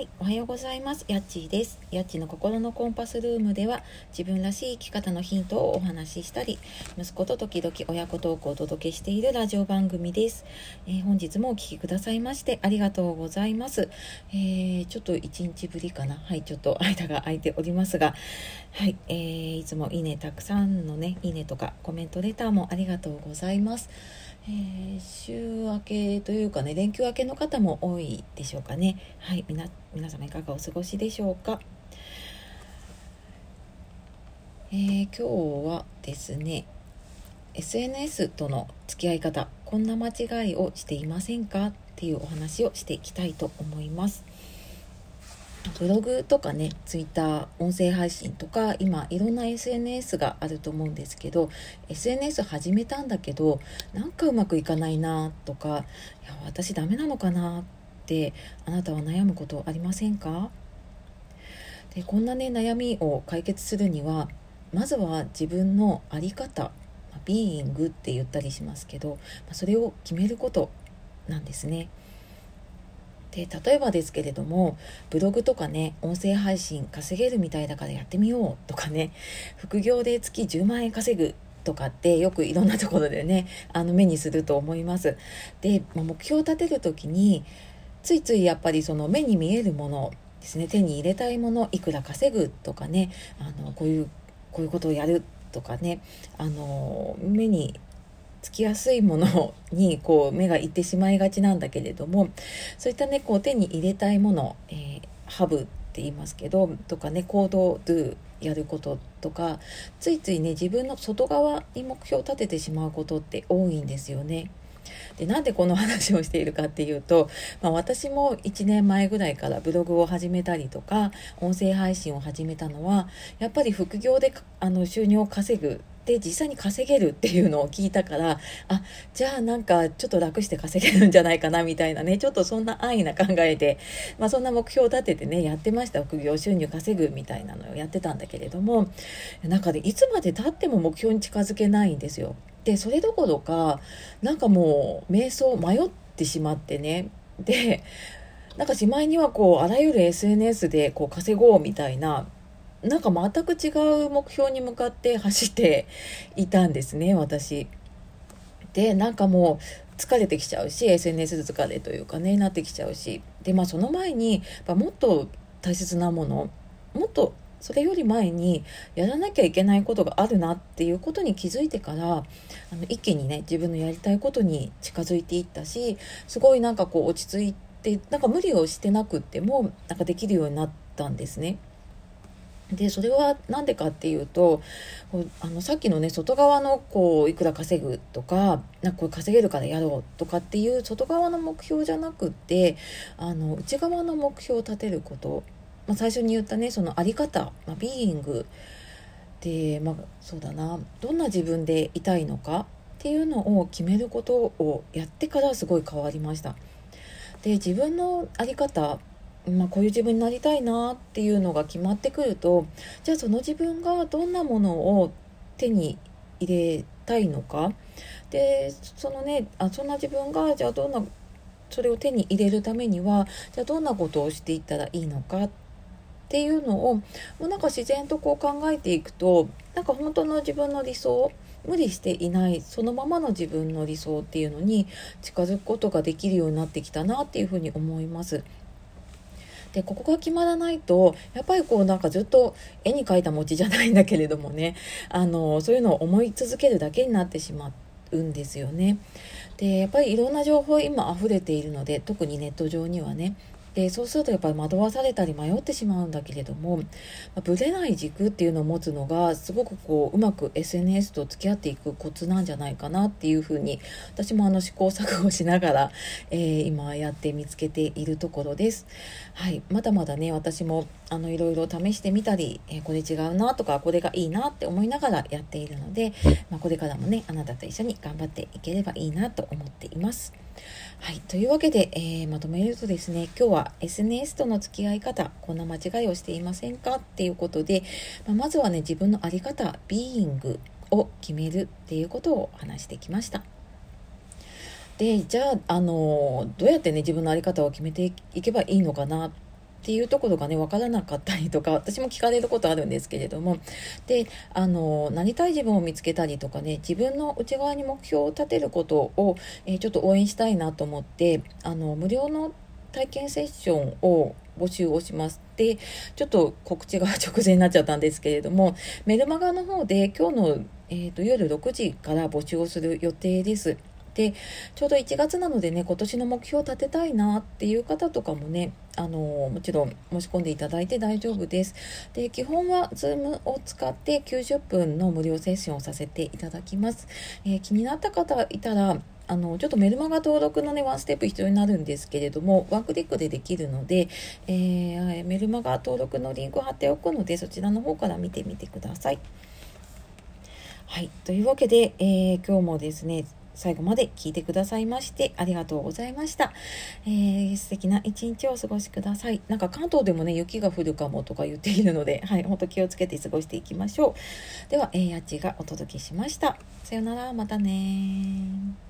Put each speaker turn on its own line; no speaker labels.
はい、おはようございます。やっちーです。やっちの心のコンパスルームでは自分らしい生き方のヒントをお話ししたり、息子と時々親子トークをお届けしているラジオ番組です。えー、本日もお聴きくださいましてありがとうございます。えー、ちょっと1日ぶりかな。はい、ちょっと 間が空いておりますが、はい、えー、いつもいいね、たくさんのね、いいねとかコメントレターもありがとうございます。えー、週明けというかね連休明けの方も多いでしょうかね。はいみな皆様いかがお過ごしでしょうか。えー、今日はですね SNS との付き合い方こんな間違いをしていませんか？っていうお話をしていきたいと思います。ブログとかね、ツイッター、音声配信とか、今いろんな SNS があると思うんですけど、SNS 始めたんだけど、なんかうまくいかないなとか、いや、私ダメなのかなって、あなたは悩むことありませんか？でこんなね、悩みを解決するには、まずは自分の在り方、ビーイングって言ったりしますけど、それを決めることなんですね。で例えばですけれどもブログとかね音声配信稼げるみたいだからやってみようとかね副業で月10万円稼ぐとかってよくいろんなところでねあの目にすると思います。で、ま目標を立てる時についついやっぱりその目に見えるものですね手に入れたいものいくら稼ぐとかねあのこういうこういうことをやるとかねあの目につきやすいものにこう目がいってしまいがちなんだけれどもそういったねこう手に入れたいもの、えー、ハブって言いますけどとかね行動ドゥやることとかついついね自分の外側に目標を立ててしまうことって多いんですよね。でなんでこの話をしているかっていうと、まあ、私も1年前ぐらいからブログを始めたりとか音声配信を始めたのはやっぱり副業であの収入を稼ぐで実際に稼げるっていうのを聞いたからあじゃあなんかちょっと楽して稼げるんじゃないかなみたいなねちょっとそんな安易な考えで、まあ、そんな目標を立ててねやってました副業収入稼ぐみたいなのをやってたんだけれども中でいつまでたっても目標に近づけないんですよ。でそれどころかなんかもう瞑想迷ってしまってねでなんかしまいにはこうあらゆる SNS でこう稼ごうみたいななんか全く違う目標に向かって 走っていたんですね私。でなんかもう疲れてきちゃうし SNS 疲れというかねなってきちゃうしでまあその前にもっと大切なものもっとそれより前にやらなきゃいけないことがあるなっていうことに気づいてからあの一気にね自分のやりたいことに近づいていったしすごいなんかこう落ち着いてなんか無理をしてなくってもなんかできるようになったんですね。でそれは何でかっていうとあのさっきのね外側のこういくら稼ぐとかなんかこれ稼げるからやろうとかっていう外側の目標じゃなくってあの内側の目標を立てること、まあ、最初に言ったねその在り方、まあ、ビーイングでまあそうだなどんな自分でいたいのかっていうのを決めることをやってからすごい変わりました。で自分の在り方まあ、こういう自分になりたいなっていうのが決まってくるとじゃあその自分がどんなものを手に入れたいのか？でそのねあそんな自分がじゃあどんなそれを手に入れるためにはじゃあどんなことをしていったらいいのかっっていうのをもうなんか自然とこう考えていくとなんか本当の自分の理想無理していないそのままの自分の理想っていうのに近づくことができるようになってきたなっていうふうに思います。でここが決まらないとやっぱりこうなんかずっと絵に描いた餅じゃないんだけれどもねあのそういうのを思い続けるだけになってしまうんですよね。でやっぱりいろんな情報今溢れているので特にネット上にはねでそうするとやっぱり惑わされたり迷ってしまうんだけれども、まあ、ぶれない軸っていうのを持つのがすごくこううまく SNS と付き合っていくコツなんじゃないかなっていうふうに私もあの試行錯誤しながら、えー、今やって見つけているところです。はい、まだまだね私もあのいろいろ試してみたり、えー、これ違うなとかこれがいいなって思いながらやっているので、まあ、これからもねあなたと一緒に頑張っていければいいなと思っています。はい。というわけで、えー、まとめるとですね、今日はは SNS との付き合い方、こんな間違いをしていませんか？っていうことで、まあ、まずはね、自分の在り方、ビーイングを決めるっていうことを話してきました。で、じゃあ、あの、どうやってね、自分の在り方を決めていけばいいのかなっっていうところがね分からなかったりとか私も聞かれることあるんですけれどもであのなりたい自分を見つけたりとかね自分の内側に目標を立てることを、えー、ちょっと応援したいなと思ってあの無料の体験セッションを募集をします。で、ちょっと告知が直前になっちゃったんですけれども、メルマガの方で今日の、えーと、夜6時から募集をする予定です。でちょうど1月なのでね今年の目標を立てたいなっていう方とかもねあのもちろん申し込んでいただいて大丈夫ですで基本は Zoom を使って90分の無料セッションをさせていただきます、えー、気になった方いたらあのちょっとメルマガ登録のねワンステップ必要になるんですけれどもワンクリックでできるので、えー、メルマガ登録のリンクを貼っておくのでそちらの方から見てみてください。はい。というわけで、えー、今日もですね、最後まで聞いてくださいましてありがとうございました。えー、素敵な一日をお過ごしください。なんか関東でもね、雪が降るかもとか言っているので、はい、ほんと気をつけて過ごしていきましょう。では、えー、やちがお届けしました。さよなら、またね